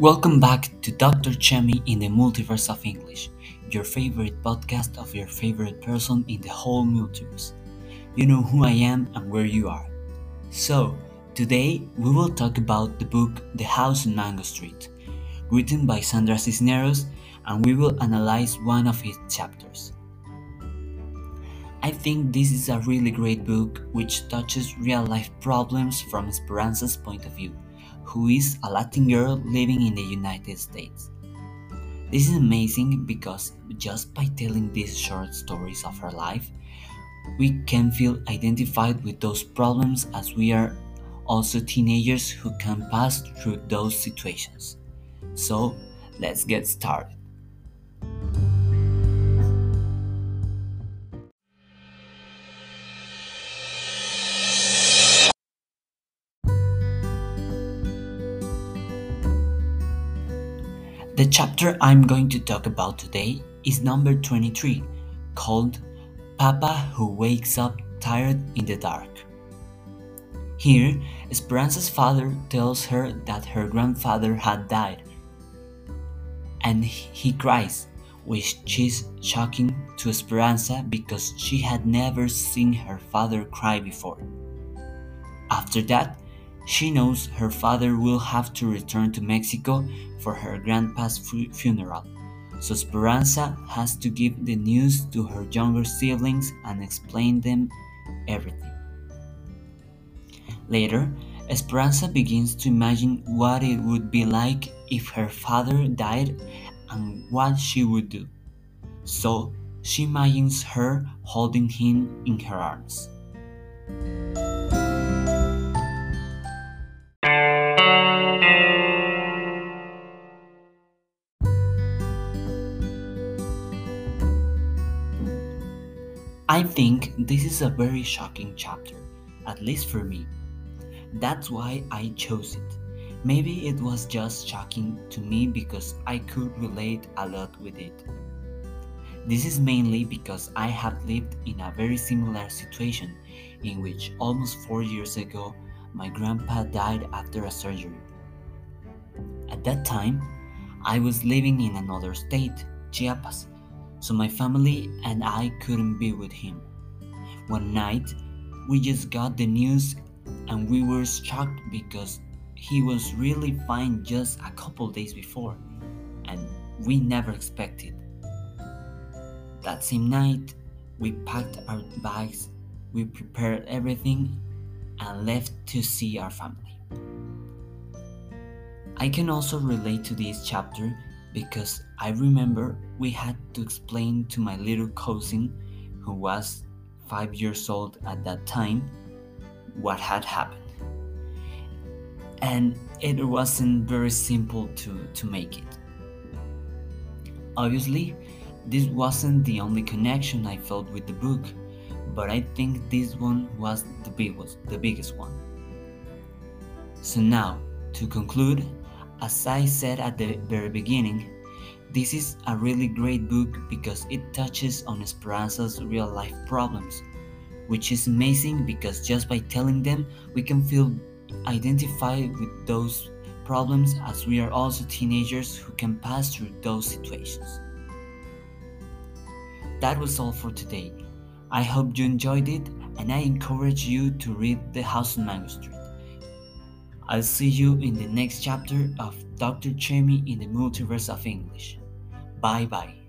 Welcome back to Dr. Chemi in the Multiverse of English, your favorite podcast of your favorite person in the whole multiverse. You know who I am and where you are. So, today we will talk about the book The House on Mango Street, written by Sandra Cisneros, and we will analyze one of its chapters. I think this is a really great book which touches real life problems from Esperanza's point of view who is a Latin girl living in the United States. This is amazing because just by telling these short stories of her life, we can feel identified with those problems as we are also teenagers who can pass through those situations. So, let's get started. The chapter I'm going to talk about today is number 23, called Papa Who Wakes Up Tired in the Dark. Here, Esperanza's father tells her that her grandfather had died, and he cries, which is shocking to Esperanza because she had never seen her father cry before. After that, she knows her father will have to return to Mexico for her grandpa's funeral, so Esperanza has to give the news to her younger siblings and explain them everything. Later, Esperanza begins to imagine what it would be like if her father died and what she would do. So she imagines her holding him in her arms. I think this is a very shocking chapter, at least for me. That's why I chose it. Maybe it was just shocking to me because I could relate a lot with it. This is mainly because I have lived in a very similar situation in which almost four years ago my grandpa died after a surgery. At that time, I was living in another state, Chiapas, so my family and I couldn't be with him. One night, we just got the news and we were shocked because he was really fine just a couple days before, and we never expected. That same night, we packed our bags, we prepared everything, and left to see our family. I can also relate to this chapter because I remember we had to explain to my little cousin, who was five years old at that time, what had happened. And it wasn't very simple to, to make it. Obviously, this wasn't the only connection I felt with the book, but I think this one was the biggest, the biggest one. So now, to conclude, as I said at the very beginning, this is a really great book because it touches on Esperanza's real life problems, which is amazing because just by telling them, we can feel identified with those problems as we are also teenagers who can pass through those situations. That was all for today. I hope you enjoyed it and I encourage you to read The House on Mango Street. I'll see you in the next chapter of Dr. Chemi in the Multiverse of English. Bye bye.